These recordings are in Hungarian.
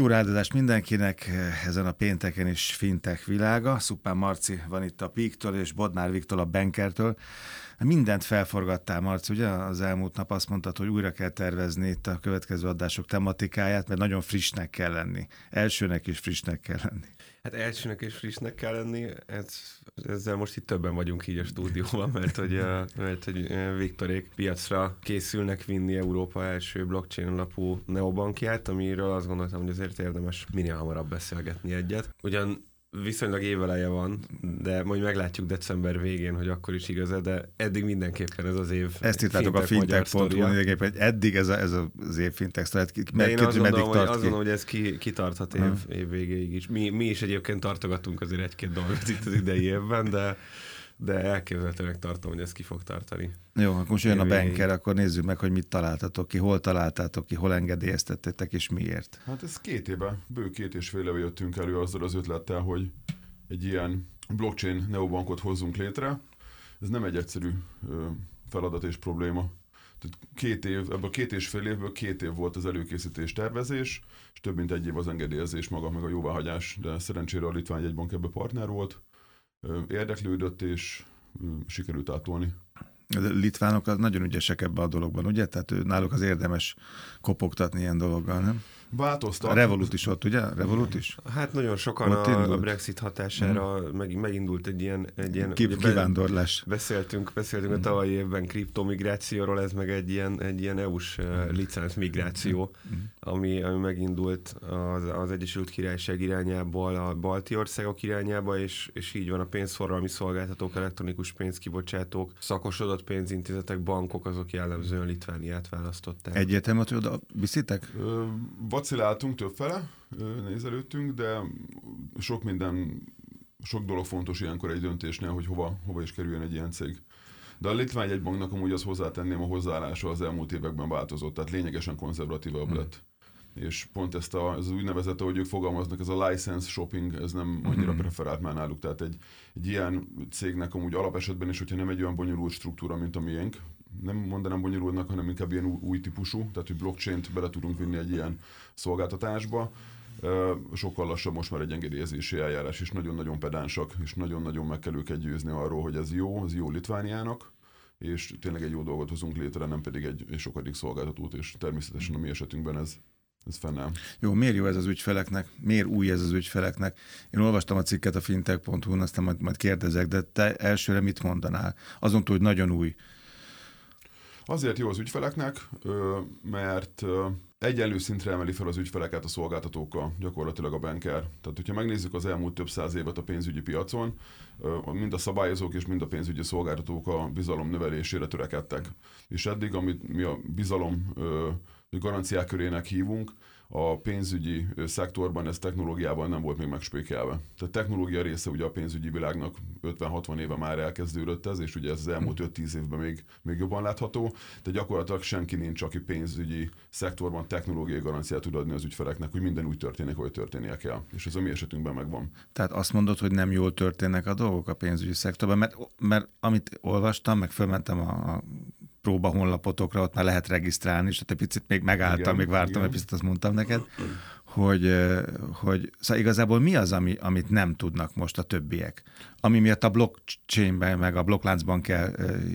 Jó ráadást mindenkinek ezen a pénteken is fintech világa. Szupán Marci van itt a Píktől, és Bodnár Viktor a Bankertől. Mindent felforgattál, Marci, ugye? Az elmúlt nap azt mondtad, hogy újra kell tervezni itt a következő adások tematikáját, mert nagyon frissnek kell lenni. Elsőnek is frissnek kell lenni. Hát elsőnek és frissnek kell lenni, ez, ezzel most itt többen vagyunk így a stúdióban, mert hogy, mert, hogy Viktorék piacra készülnek vinni Európa első blockchain alapú neobankját, amiről azt gondoltam, hogy azért érdemes minél hamarabb beszélgetni egyet. Ugyan viszonylag éveleje van, de majd meglátjuk december végén, hogy akkor is igaz de eddig mindenképpen ez az év. Ezt írtátok a fintech.hu, hogy eddig ez, a, ez az év fintech szóval de én azt gondolom, hogy, azt gondolom, hogy ez ki, kitarthat év, év végéig is. Mi, mi is egyébként tartogatunk azért egy-két dolgot itt az idei évben, de de elképzelhetőnek tartom, hogy ez ki fog tartani. Jó, akkor most jön a banker, akkor nézzük meg, hogy mit találtatok ki, hol találtátok ki, hol engedélyeztettetek, és miért. Hát ez két éve, bő két és fél éve jöttünk elő azzal az ötlettel, hogy egy ilyen blockchain neobankot hozzunk létre. Ez nem egy egyszerű feladat és probléma. Tehát két év, ebből két és fél évből két év volt az előkészítés, tervezés, és több mint egy év az engedélyezés maga, meg a jóváhagyás, de szerencsére a Litvány egy bank ebbe partner volt, érdeklődött, és sikerült átolni. A litvánok nagyon ügyesek ebben a dologban, ugye? Tehát náluk az érdemes kopogtatni ilyen dologgal, nem? Változtak. A Revolut is ott, ugye? Revolut is? Hát nagyon sokan a, a Brexit hatására mm. meg, megindult egy ilyen... Egy ilyen Kip, kivándorlás. Beszéltünk, beszéltünk mm. a tavalyi évben kriptomigrációról, ez meg egy ilyen, egy ilyen EU-s mm. licenc migráció, mm. ami, ami megindult az, az Egyesült Királyság irányából a balti országok irányába, és, és így van a pénzforralmi szolgáltatók, elektronikus pénzkibocsátók, szakosodott pénzintézetek, bankok, azok jellemzően Litvániát választották. Hogy oda viszitek? Vaciláltunk többfele, nézelődtünk, de sok minden, sok dolog fontos ilyenkor egy döntésnél, hogy hova, hova is kerüljön egy ilyen cég. De a Litvány egy banknak amúgy az hozzátenném, a hozzáállása az elmúlt években változott, tehát lényegesen konzervatívabb hmm. lett. És pont ezt a, az úgynevezett, ahogy ők fogalmaznak, ez a license shopping, ez nem annyira hmm. preferált már náluk. Tehát egy, egy ilyen cégnek amúgy alapesetben is, hogyha nem egy olyan bonyolult struktúra, mint a miénk, nem mondanám bonyolultnak, hanem inkább ilyen új, új típusú, tehát hogy blockchain-t bele tudunk vinni egy ilyen szolgáltatásba. Sokkal lassabb most már egy engedélyezési eljárás, és nagyon-nagyon pedánsak, és nagyon-nagyon meg kell őket győzni arról, hogy ez jó, ez jó Litvániának, és tényleg egy jó dolgot hozunk létre, nem pedig egy, egy sokadik szolgáltatót, és természetesen a mi esetünkben ez, ez fennáll. Jó, miért jó ez az ügyfeleknek? Miért új ez az ügyfeleknek? Én olvastam a cikket a fintech.hu-n, aztán majd, majd kérdezek, de te elsőre mit mondanál? Azon túl, hogy nagyon új Azért jó az ügyfeleknek, mert egyenlő szintre emeli fel az ügyfeleket a szolgáltatókkal, gyakorlatilag a banker. Tehát, hogyha megnézzük az elmúlt több száz évet a pénzügyi piacon, mind a szabályozók és mind a pénzügyi szolgáltatók a bizalom növelésére törekedtek. És eddig, amit mi a bizalom garanciák körének hívunk, a pénzügyi szektorban ez technológiával nem volt még megspékelve. Tehát technológia része ugye a pénzügyi világnak 50-60 éve már elkezdődött ez, és ugye ez az elmúlt 5-10 évben még, még jobban látható, de gyakorlatilag senki nincs, aki pénzügyi szektorban technológiai garanciát tud adni az ügyfeleknek, hogy minden úgy történik, hogy történnie kell. És ez a mi esetünkben megvan. Tehát azt mondod, hogy nem jól történnek a dolgok a pénzügyi szektorban, mert, mert amit olvastam, meg fölmentem a, a próba honlapotokra, ott már lehet regisztrálni, és ott egy picit még megálltam, igen, még vártam, igen. egy picit azt mondtam neked, hogy, hogy szóval igazából mi az, ami, amit nem tudnak most a többiek, ami miatt a blockchainben, meg a blokkláncban kell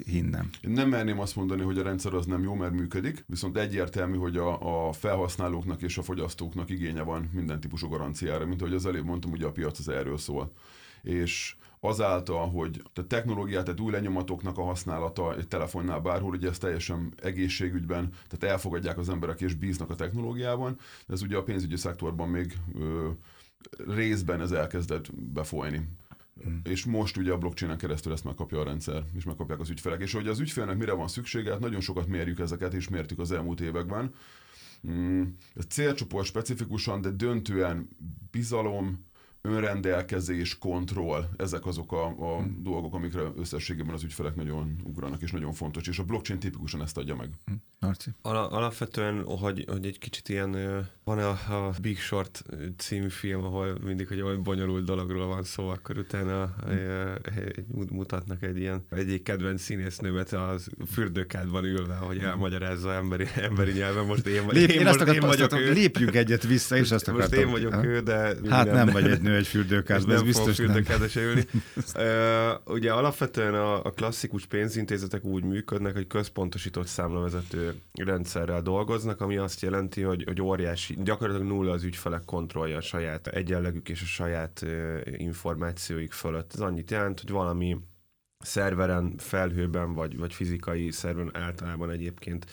hinnem. Én nem merném azt mondani, hogy a rendszer az nem jó, mert működik, viszont egyértelmű, hogy a, a felhasználóknak és a fogyasztóknak igénye van minden típusú garanciára, mint ahogy az előbb mondtam, ugye a piac az erről szól. És azáltal, hogy a technológiát, tehát új lenyomatoknak a használata egy telefonnál bárhol, ugye ez teljesen egészségügyben, tehát elfogadják az emberek és bíznak a technológiában, de ez ugye a pénzügyi szektorban még ö, részben ez elkezdett befolyni. Mm. És most ugye a blockchain keresztül ezt megkapja a rendszer, és megkapják az ügyfelek. És hogy az ügyfélnek mire van szüksége, hát nagyon sokat mérjük ezeket, és mértük az elmúlt években. Mm, ez célcsoport specifikusan, de döntően bizalom, önrendelkezés, kontroll, ezek azok a, a hmm. dolgok, amikre összességében az ügyfelek nagyon ugranak, és nagyon fontos, és a blockchain tipikusan ezt adja meg. Hmm. Marci? Al- alapvetően, hogy, hogy egy kicsit ilyen, van a, a Big Short című film, ahol mindig, hogy olyan bonyolult dologról van szó, akkor utána hmm. mutatnak egy ilyen, egyik kedvenc színésznőmet az fürdőkádban ülve, hogy elmagyarázza emberi, emberi nyelven. Most én, Lép, én, én, most, én vagyok ő. Lépjünk egyet vissza, és azt akartam. Most én vagyok ha? ő, de... Hát nem, nem vagy egy nő egy fürdőkádban, ez biztos nem. ülni. uh, ugye alapvetően a, a klasszikus pénzintézetek úgy működnek, hogy központosított számlavezető rendszerrel dolgoznak, ami azt jelenti, hogy, hogy óriási, gyakorlatilag nulla az ügyfelek kontrollja a saját egyenlegük és a saját információik fölött. Ez annyit jelent, hogy valami szerveren, felhőben, vagy, vagy fizikai szerveren általában egyébként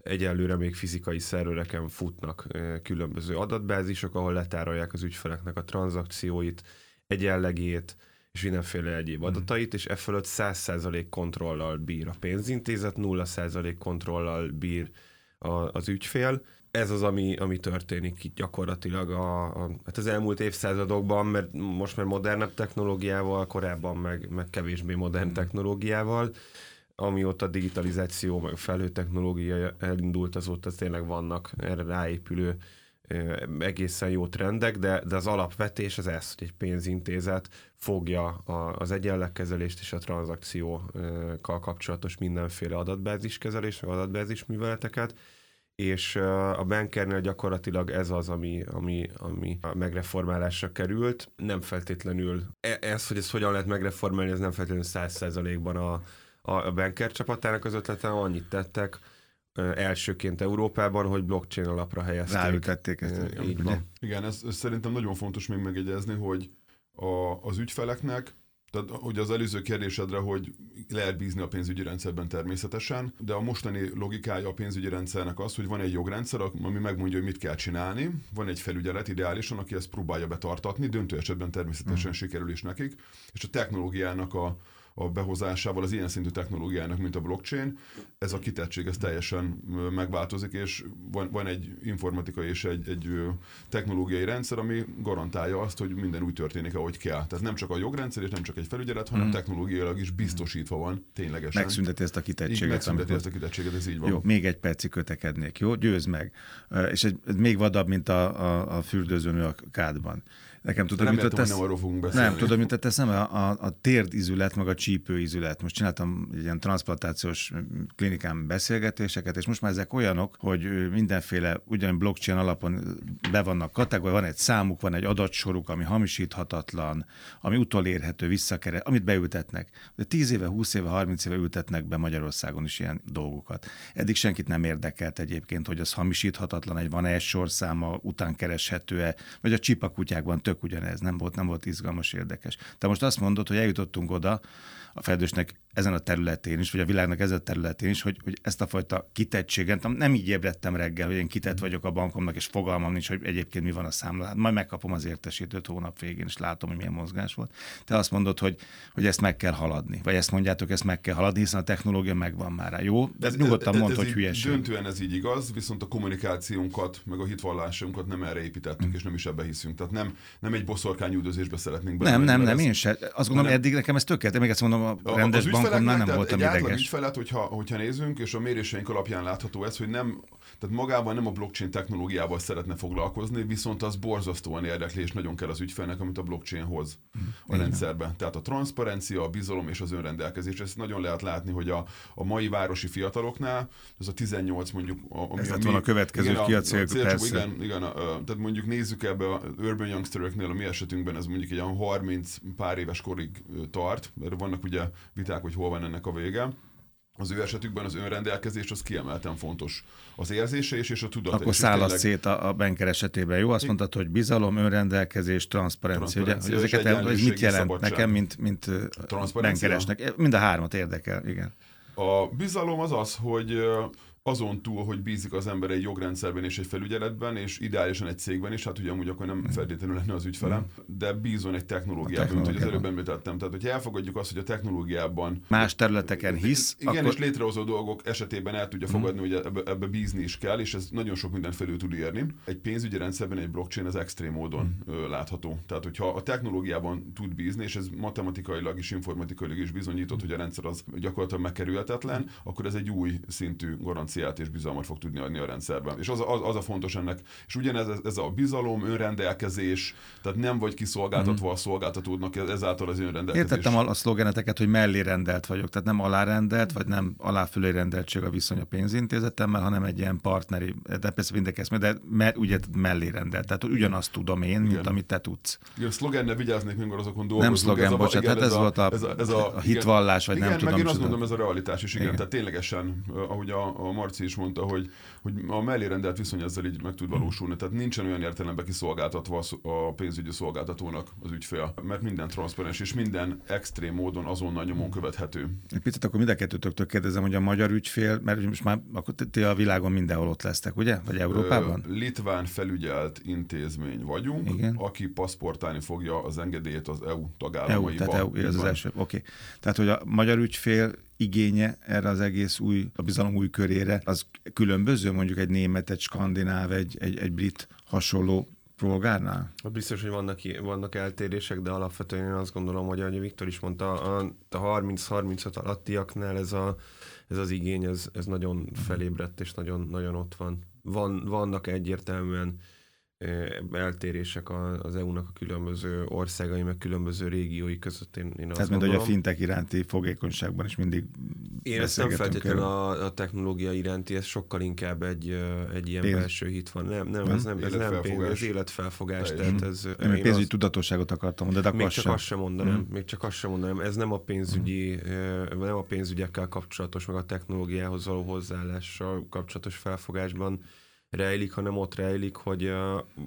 egyelőre még fizikai szervereken futnak különböző adatbázisok, ahol letárolják az ügyfeleknek a tranzakcióit, egyenlegét, és mindenféle egyéb hmm. adatait, és e fölött 100% kontrollal bír a pénzintézet, 0% kontrollal bír a, az ügyfél. Ez az, ami, ami történik itt gyakorlatilag a, a, hát az elmúlt évszázadokban, mert most már modernebb technológiával, korábban meg, meg kevésbé modern hmm. technológiával amióta a digitalizáció, meg a felhőtechnológia elindult, azóta tényleg vannak erre ráépülő egészen jó trendek, de, de az alapvetés az ez, hogy egy pénzintézet fogja a, az egyenlegkezelést és a tranzakciókkal kapcsolatos mindenféle adatbáziskezelést, vagy adatbázis műveleteket, és a bankernél gyakorlatilag ez az, ami, ami, ami a megreformálásra került. Nem feltétlenül, e, ez, hogy ezt hogyan lehet megreformálni, ez nem feltétlenül száz százalékban a, a Banker csapatának az ötlete annyit tettek, elsőként Európában, hogy blockchain alapra helyezték. Ráültették ezt. Így van. Igen, ez, ez szerintem nagyon fontos még megegyezni, hogy a, az ügyfeleknek tehát hogy az előző kérdésedre, hogy lehet bízni a pénzügyi rendszerben természetesen, de a mostani logikája a pénzügyi rendszernek az, hogy van egy jogrendszer, ami megmondja, hogy mit kell csinálni, van egy felügyelet ideálisan, aki ezt próbálja betartatni, döntő esetben természetesen mm. sikerül is nekik, és a technológiának a, a behozásával az ilyen szintű technológiának, mint a blockchain, ez a kitettség ez teljesen megváltozik, és van, van egy informatikai és egy, egy technológiai rendszer, ami garantálja azt, hogy minden úgy történik, ahogy kell. Tehát nem csak a jogrendszer, és nem csak egy felügyelet, hanem mm. technológiailag is biztosítva van, ténylegesen. Megszünteti ezt a kitettséget. megszünteti ezt a kitettséget, ez így van. Jó, még egy percig kötekednék, jó? Győz meg. És egy, még vadabb, mint a, a, a fürdőzőnő a kádban. Nekem tudod, mit tesz... nem arról fogunk beszélni. Nem, tudod, mit teszem? A, a, a térdizület, meg a csípőizület. Most csináltam egy ilyen transplantációs klinikán beszélgetéseket, és most már ezek olyanok, hogy mindenféle ugyan blockchain alapon be vannak kategória, van egy számuk, van egy adatsoruk, ami hamisíthatatlan, ami utolérhető, visszakere, amit beültetnek. De 10 éve, 20 éve, 30 éve ültetnek be Magyarországon is ilyen dolgokat. Eddig senkit nem érdekelt egyébként, hogy az hamisíthatatlan, egy van-e egy sorszáma, után kereshető-e, vagy a csipakutyákban tök tök ugyanez, nem volt, nem volt izgalmas, érdekes. Te most azt mondod, hogy eljutottunk oda a fejlődésnek ezen a területén is, vagy a világnak ezen a területén is, hogy, hogy ezt a fajta kitettséget, nem így ébredtem reggel, hogy én kitett vagyok a bankomnak, és fogalmam nincs, hogy egyébként mi van a számlán. Majd megkapom az értesítőt hónap végén, és látom, hogy milyen mozgás volt. Te azt mondod, hogy, hogy ezt meg kell haladni, vagy ezt mondjátok, ezt meg kell haladni, hiszen a technológia megvan már rá. Jó? De ez, nyugodtan ez, mond, hogy hülyeség. Döntően ez így igaz, viszont a kommunikációnkat, meg a hitvallásunkat nem erre építettük, mm. és nem is ebbe hiszünk. Tehát nem, nem egy boszorkányüldözésbe szeretnénk Nem, nem, nem, én se. Azt gondolom, eddig nekem ez tökéletes. Még ezt mondom, a rendes bankomnál nem voltam egy ideges. ügyfelet, hogyha, hogyha nézünk, és a méréseink alapján látható ez, hogy nem, tehát magában nem a blockchain technológiával szeretne foglalkozni, viszont az borzasztóan érdekli, és nagyon kell az ügyfelnek, amit a blockchain hoz a Igen. rendszerbe. Tehát a transzparencia, a bizalom és az önrendelkezés. Ezt nagyon lehet látni, hogy a, a mai városi fiataloknál, ez a 18 mondjuk... Ami ez a, mi, a következő igen, ki a cél, a, a igen, igen a, a, tehát mondjuk nézzük ebbe a Urban Youngsteröknél, a mi esetünkben ez mondjuk egy olyan 30 pár éves korig tart, mert vannak ugye viták, hogy hol van ennek a vége az ő esetükben az önrendelkezés az kiemelten fontos. Az érzése és, és a tudat. Akkor szállad tényleg... szét a, a banker esetében, jó? Azt mondtad, hogy bizalom, önrendelkezés, transzparencia. transzparencia ugye, ezeket ez mit jelent szabadság. nekem, mint, mint bankeresnek? Mind a hármat érdekel, igen. A bizalom az az, hogy azon túl, hogy bízik az ember egy jogrendszerben és egy felügyeletben, és ideálisan egy cégben is, hát ugye amúgy akkor nem feltétlenül lenne az ügyfelem, de bízon egy technológiában, mint hogy az előbb említettem. Tehát, hogyha elfogadjuk azt, hogy a technológiában más területeken hisz, igen, akkor... és létrehozó dolgok esetében el tudja fogadni, hmm. hogy ebbe, ebbe bízni is kell, és ez nagyon sok mindent felül tud érni. Egy pénzügyi rendszerben egy blockchain az extrém módon hmm. látható. Tehát, hogyha a technológiában tud bízni, és ez matematikailag is, informatikailag is bizonyított, hogy a rendszer az gyakorlatilag megkerülhetetlen, akkor ez egy új szintű garanciát és bizalmat fog tudni adni a rendszerben. És az, az, az a fontos ennek. És ugyanez ez a bizalom, önrendelkezés, tehát nem vagy kiszolgáltatva mm. a szolgáltatódnak, ezáltal az önrendelkezés. Értettem a, a szlogeneteket, hogy mellé rendelt vagyok, tehát nem alárendelt, vagy nem aláfülé rendeltség a viszony a pénzintézetemmel, hanem egy ilyen partneri, de persze mindenki de mert ugye mellé rendelt. Tehát ugyanazt tudom én, mint igen. amit te tudsz. Igen, szlogenne vigyáznék, mikor azokon dolgozunk. Nem szlogen, bocsánat, hát ez, ez volt a, ez a, ez a, a hitvallás, vagy igen, nem meg tudom. én azt mondom, ez a realitás is, igen. igen. Tehát ténylegesen, ahogy a, a Marci is mondta, hogy, hogy a mellé rendelt viszony ezzel így meg tud valósulni. Tehát nincsen olyan értelemben kiszolgáltatva a pénzügyi szolgáltatónak az ügyfél, mert minden transzparens és minden extrém módon azonnal nyomon követhető. Egy picit akkor mind a kettőtöktől kérdezem, hogy a magyar ügyfél, mert most már akkor ti a világon mindenhol ott lesztek, ugye? Vagy Európában? Litván felügyelt intézmény vagyunk, Igen. aki paszportálni fogja az engedélyét az EU tagállamaiba. EU, tehát EU, ez az első. Oké. Okay. Tehát, hogy a magyar ügyfél igénye erre az egész új, a bizalom új körére, az különböző mondjuk egy német, egy skandináv, egy, egy, egy brit hasonló polgárnál? Biztos, hogy vannak, vannak eltérések, de alapvetően én azt gondolom, hogy ahogy Viktor is mondta, a, a 30-35 alattiaknál ez, a, ez az igény, ez, ez nagyon felébredt, és nagyon, nagyon ott van. van vannak egyértelműen eltérések az EU-nak a különböző országai, meg különböző régiói között. Én, én Tehát, mint hogy a fintek iránti fogékonyságban is mindig Én ezt nem feltétlenül a, a technológia iránti, ez sokkal inkább egy, egy ilyen pénz. belső hit van. Nem, nem, ez nem, ez nem pénz, ez életfelfogás. Tehát ez, én, én pénzügyi az, tudatosságot akartam mondani, de még csak sem. azt sem mondanám, mm. még csak azt sem mondanám. Ez nem a pénzügyi, mm. nem a pénzügyekkel kapcsolatos, meg a technológiához való hozzáállással kapcsolatos felfogásban rejlik, hanem ott rejlik, hogy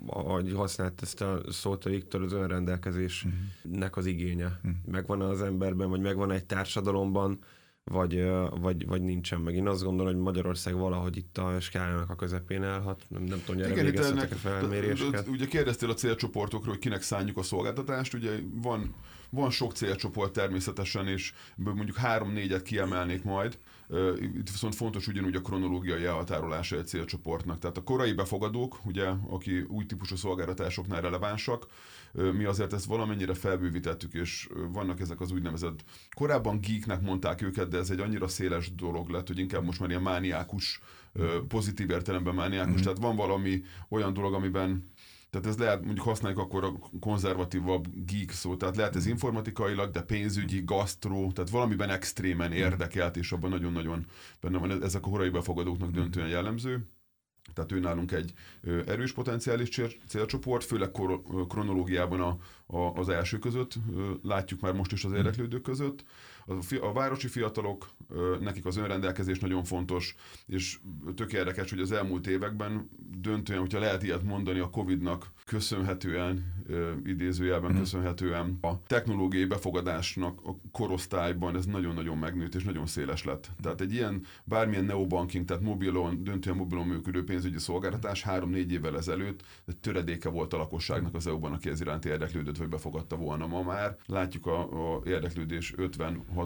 ahogy használt ezt a szót a Viktor, az önrendelkezésnek az igénye. Uh-huh. Megvan az emberben, vagy megvan egy társadalomban, vagy, vagy, vagy nincsen meg. Én azt gondolom, hogy Magyarország valahogy itt a skálának a közepén állhat. Nem, nem tudom, hogy erre a felméréseket. Ugye kérdeztél a célcsoportokról, hogy kinek szálljuk a szolgáltatást. Ugye van, van sok célcsoport természetesen, és mondjuk három-négyet kiemelnék majd. Itt viszont fontos ugyanúgy a kronológiai elhatárolása egy célcsoportnak. Tehát a korai befogadók, ugye, aki új típusú szolgáltatásoknál relevánsak, mi azért ezt valamennyire felbővítettük, és vannak ezek az úgynevezett, korábban geeknek mondták őket, de ez egy annyira széles dolog lett, hogy inkább most már ilyen mániákus, pozitív értelemben mániákus, mm-hmm. tehát van valami olyan dolog, amiben tehát ez lehet, mondjuk használjuk akkor a konzervatívabb geek szó, tehát lehet ez informatikailag, de pénzügyi, gasztró, tehát valamiben extrémen érdekelt, és abban nagyon-nagyon benne van, ezek a korai befogadóknak döntően jellemző. Tehát ő nálunk egy erős potenciális célcsoport, főleg kronológiában a, a, az első között, látjuk már most is az érdeklődők között. A, a városi fiatalok, nekik az önrendelkezés nagyon fontos, és tök érdekes, hogy az elmúlt években döntően, hogyha lehet ilyet mondani, a Covid-nak köszönhetően, idézőjelben mm. köszönhetően a technológiai befogadásnak a korosztályban ez nagyon-nagyon megnőtt és nagyon széles lett. Tehát egy ilyen bármilyen neobanking, tehát mobilon, döntően mobilon működő pénzügyi szolgáltatás három-négy évvel ezelőtt töredéke volt a lakosságnak az EU-ban, aki ez iránti érdeklődött, vagy befogadta volna. Ma már látjuk a, a érdeklődés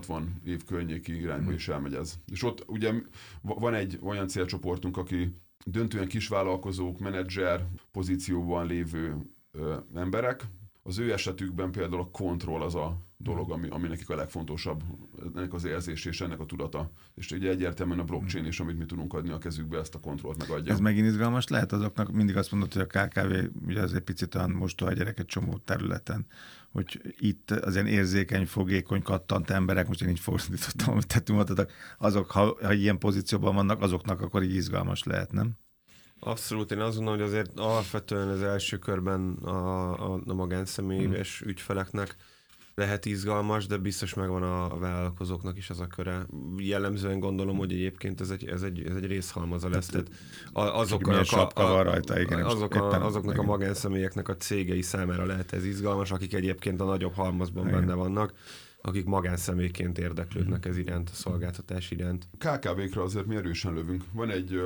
50-60 év környéki irányba is elmegy ez. És ott ugye van egy olyan célcsoportunk, aki döntően kisvállalkozók, menedzser pozícióban lévő ö, emberek. Az ő esetükben például a kontroll az a dolog, ami, ami nekik a legfontosabb, ennek az érzés és ennek a tudata. És ugye egyértelműen a blockchain is, amit mi tudunk adni a kezükbe, ezt a kontrollt megadja. Ez megint izgalmas lehet azoknak, mindig azt mondod, hogy a KKV ugye az egy picit olyan most a gyerek egy csomó területen, hogy itt az ilyen érzékeny, fogékony, kattant emberek, most én így fordítottam, amit tettünk, azok, ha, ha ilyen pozícióban vannak, azoknak akkor így izgalmas lehet, nem? Abszolút, én azt gondolom, hogy azért alapvetően az első körben a, a, a magánszemélyes hmm. ügyfeleknek lehet izgalmas, de biztos megvan a, vállalkozóknak is az a köre. Jellemzően gondolom, hogy egyébként ez egy, ez egy, ez egy részhalmaza lesz. Tehát azok a, a, van rajta, igen, azok a, azoknak igen. a magánszemélyeknek a cégei számára lehet ez izgalmas, akik egyébként a nagyobb halmazban igen. benne vannak akik magánszemélyként érdeklődnek ez iránt, a szolgáltatás iránt. KKV-kra azért mi erősen lövünk. Van egy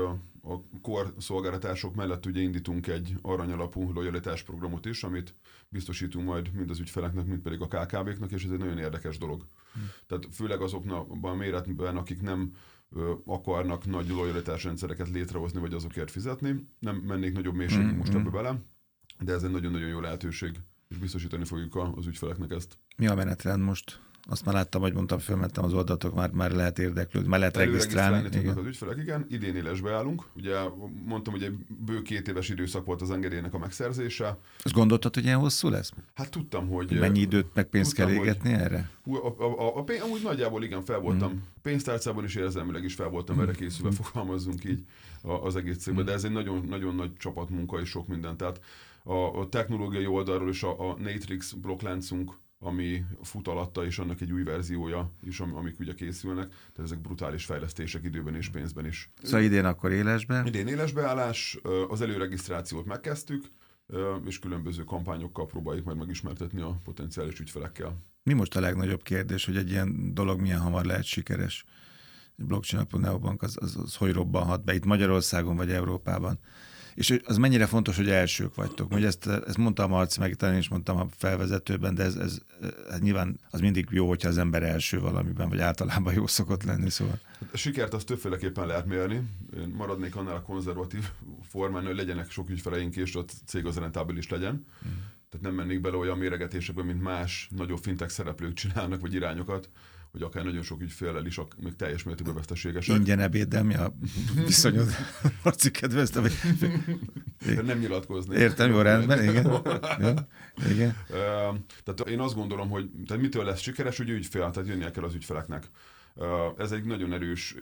a kor szolgáltatások mellett ugye indítunk egy aranyalapú lojalitás programot is, amit biztosítunk majd mind az ügyfeleknek, mind pedig a KKV-knak, és ez egy nagyon érdekes dolog. Hm. Tehát főleg azoknak a méretben, akik nem akarnak nagy lojalitás rendszereket létrehozni, vagy azokért fizetni. Nem mennék nagyobb mélységig mm, most ebbe bele, de ez egy nagyon-nagyon jó lehetőség, és biztosítani fogjuk az ügyfeleknek ezt. Mi a menetrend most? Azt már láttam, hogy mondtam, fölmentem az oldalatok, már, már lehet érdeklődni, már lehet regisztrálni. Igen. az ügyfelek, igen. Idén élesbe állunk. Ugye mondtam, hogy egy bő két éves időszak volt az engedélynek a megszerzése. Azt gondoltad, hogy ilyen hosszú lesz? Hát tudtam, hogy... Mennyi időt meg pénzt tudtam, kell égetni hogy, erre? A, a, a, a, pénz, amúgy nagyjából igen, fel voltam. Mm. Pénztárcában is érzelmileg is fel voltam mm. erre készülve, mm. fogalmazzunk így az egész cégben. Mm. De ez egy nagyon, nagyon nagy csapatmunka és sok minden. Tehát a, a technológiai oldalról is a, a Natrix blokkláncunk ami fut alatta, és annak egy új verziója is, amik ugye készülnek. Tehát ezek brutális fejlesztések időben és pénzben is. Szóval idén akkor élesbe? Idén élesbeállás, az előregisztrációt megkezdtük, és különböző kampányokkal próbáljuk majd megismertetni a potenciális ügyfelekkel. Mi most a legnagyobb kérdés, hogy egy ilyen dolog milyen hamar lehet sikeres? Blockchain neobank az, az, az hogy robbanhat be itt Magyarországon vagy Európában? És az mennyire fontos, hogy elsők vagytok. Ugye ezt, ezt mondtam Marci, meg talán is mondtam a felvezetőben, de ez, ez hát nyilván az mindig jó, hogyha az ember első valamiben, vagy általában jó szokott lenni. Szóval. A sikert azt többféleképpen lehet mérni. Én maradnék annál a konzervatív formán, hogy legyenek sok ügyfeleink, és ott cég az rentábilis legyen. Mm. Tehát nem mennék bele olyan méregetésekbe, mint más nagyobb fintek szereplők csinálnak, vagy irányokat hogy akár nagyon sok ügyféllel is még teljes mértékben veszteségesek. Ingyen ebéddel mi a viszonyod? Marci kedvezte, vagy... Nem nyilatkozni. Értem, jó rendben, igen. Igen. Tehát én azt gondolom, hogy tehát mitől lesz sikeres, hogy ügyfél, tehát jönnie kell az ügyfeleknek. Ez egy nagyon erős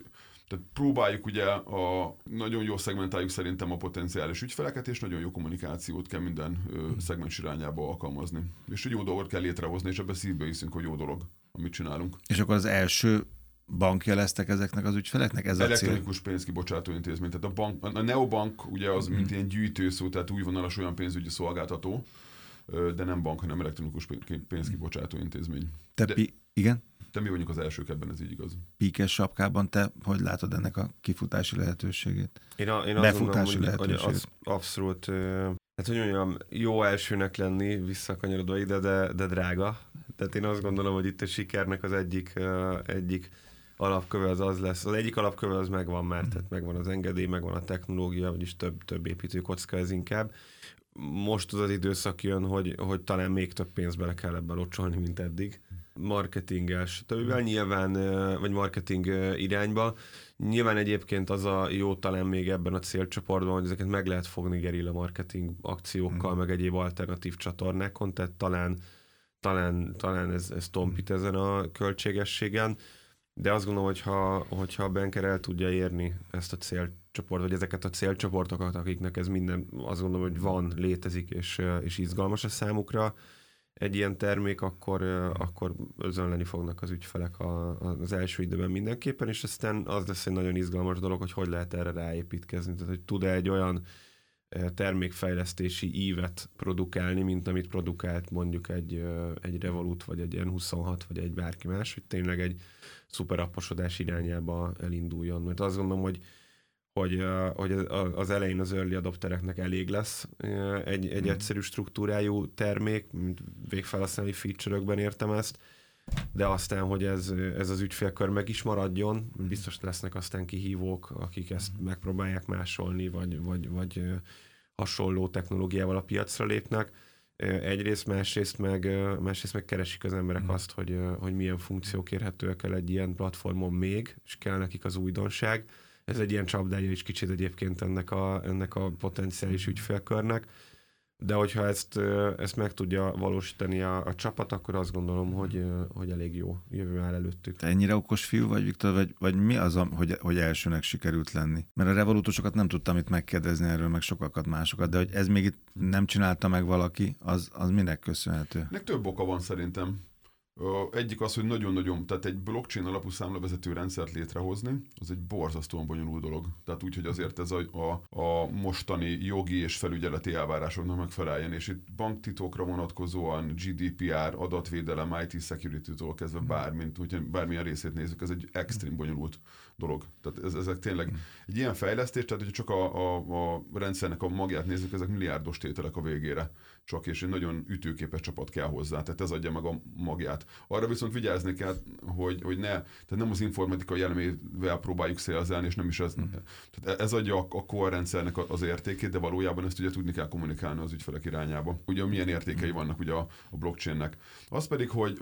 tehát próbáljuk ugye a nagyon jó szegmentáljuk szerintem a potenciális ügyfeleket, és nagyon jó kommunikációt kell minden szegmens irányába alkalmazni. És egy jó dolgot kell létrehozni, és ebbe szívbe hiszünk, hogy jó dolog amit csinálunk. És akkor az első bankja lesztek ezeknek az ügyfeleknek? Ez Elektronikus pénzkibocsátó intézmény. Tehát a, bank, a neobank ugye az, mint mhm. ilyen gyűjtőszó, tehát újvonalas olyan pénzügyi szolgáltató, de nem bank, hanem elektronikus pénzkibocsátó intézmény. Te de, pi- igen? Te mi vagyunk az elsők ebben, ez így igaz. Píkes sapkában te hogy látod ennek a kifutási lehetőségét? Én, a, én azt gondolom, hogy, hogy az abszolút hát hogy mondjam, jó elsőnek lenni, visszakanyarodva ide, de, de drága. Tehát én azt gondolom, hogy itt a sikernek az egyik, egyik alapköve az az lesz. Az egyik alapköve az megvan már, tehát megvan az engedély, megvan a technológia, vagyis több, több építőkocka ez inkább. Most az az időszak jön, hogy, hogy talán még több pénzt bele kell ebbe locsolni, mint eddig. Marketinges, többvel nyilván, vagy marketing irányba. Nyilván egyébként az a jó talán még ebben a célcsoportban, hogy ezeket meg lehet fogni gerilla marketing akciókkal, mm. meg egyéb alternatív csatornákon, tehát talán, talán, talán ez, ez tompít ezen a költségességen, de azt gondolom, hogy ha, hogyha a banker el tudja érni ezt a célcsoport, vagy ezeket a célcsoportokat, akiknek ez minden, azt gondolom, hogy van, létezik, és, és izgalmas a számukra, egy ilyen termék, akkor, akkor özönleni fognak az ügyfelek a, az első időben mindenképpen, és aztán az lesz egy nagyon izgalmas dolog, hogy hogy lehet erre ráépítkezni, tehát hogy tud-e egy olyan termékfejlesztési ívet produkálni, mint amit produkált mondjuk egy, egy Revolut, vagy egy N26, vagy egy bárki más, hogy tényleg egy szuperaposodás irányába elinduljon. Mert azt gondolom, hogy hogy, hogy az elején az early adoptereknek elég lesz egy, egy mm. egyszerű struktúrájú termék, mint végfelhasználói feature-ökben értem ezt, de aztán, hogy ez, ez az ügyfélkör meg is maradjon, biztos lesznek aztán kihívók, akik ezt mm. megpróbálják másolni, vagy, vagy, vagy hasonló technológiával a piacra lépnek. Egyrészt, másrészt meg, másrészt meg keresik az emberek mm. azt, hogy, hogy milyen funkciók érhetőek el egy ilyen platformon még, és kell nekik az újdonság ez egy ilyen csapdája is kicsit egyébként ennek a, ennek a potenciális ügyfélkörnek. De hogyha ezt, ezt meg tudja valósítani a, a csapat, akkor azt gondolom, hogy, hogy elég jó jövő áll előttük. Te ennyire okos fiú vagy, Viktor, vagy, vagy mi az, hogy, hogy elsőnek sikerült lenni? Mert a revolútosokat nem tudtam itt megkérdezni erről, meg sokakat másokat, de hogy ez még itt nem csinálta meg valaki, az, az minek köszönhető? Nek több oka van szerintem. Egyik az, hogy nagyon-nagyon, tehát egy blockchain alapú számlavezető rendszert létrehozni, az egy borzasztóan bonyolult dolog. Tehát úgy, hogy azért ez a, a, a mostani jogi és felügyeleti elvárásoknak megfeleljen, és itt banktitokra vonatkozóan GDPR, adatvédelem, IT security-tól kezdve bármint, hogyha bármilyen részét nézzük, ez egy extrém bonyolult dolog. Tehát ez, ezek tényleg mhm. egy ilyen fejlesztés, tehát hogyha csak a, a, a rendszernek a magját nézzük, ezek milliárdos tételek a végére csak, és egy nagyon ütőképes csapat kell hozzá, tehát ez adja meg a magját. Arra viszont vigyázni kell, hogy, hogy ne, tehát nem az informatika jellemével próbáljuk szélzelni, és nem is ez, mm. tehát ez adja a, a core rendszernek az értékét, de valójában ezt ugye tudni kell kommunikálni az ügyfelek irányába. Ugye milyen értékei mm. vannak ugye a, a blockchainnek. Az pedig, hogy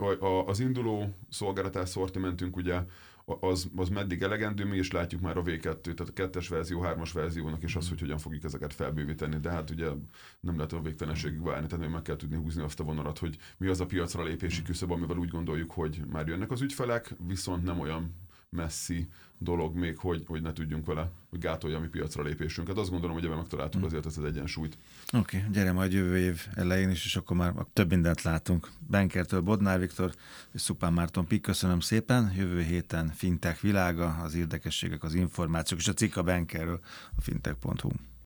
az induló szolgáltatás szortimentünk ugye az, az meddig elegendő, mi is látjuk már a V2, tehát a kettes verzió, hármas verziónak, és az, hogy hogyan fogjuk ezeket felbővíteni, de hát ugye nem lehet a végtelenségig várni, tehát meg kell tudni húzni azt a vonalat, hogy mi az a piacra lépési küszöb, amivel úgy gondoljuk, hogy már jönnek az ügyfelek, viszont nem olyan messzi dolog még, hogy, hogy ne tudjunk vele, hogy gátolja a mi piacra lépésünket. Azt gondolom, hogy ebben megtaláltuk mm. azért ezt az egyensúlyt. Oké, okay, gyere majd jövő év elején is, és akkor már több mindent látunk. Benkertől Bodnár Viktor és Szupán Márton Pik, köszönöm szépen. Jövő héten Fintech világa, az érdekességek, az információk és a cikk a Benkerről a fintech.hu.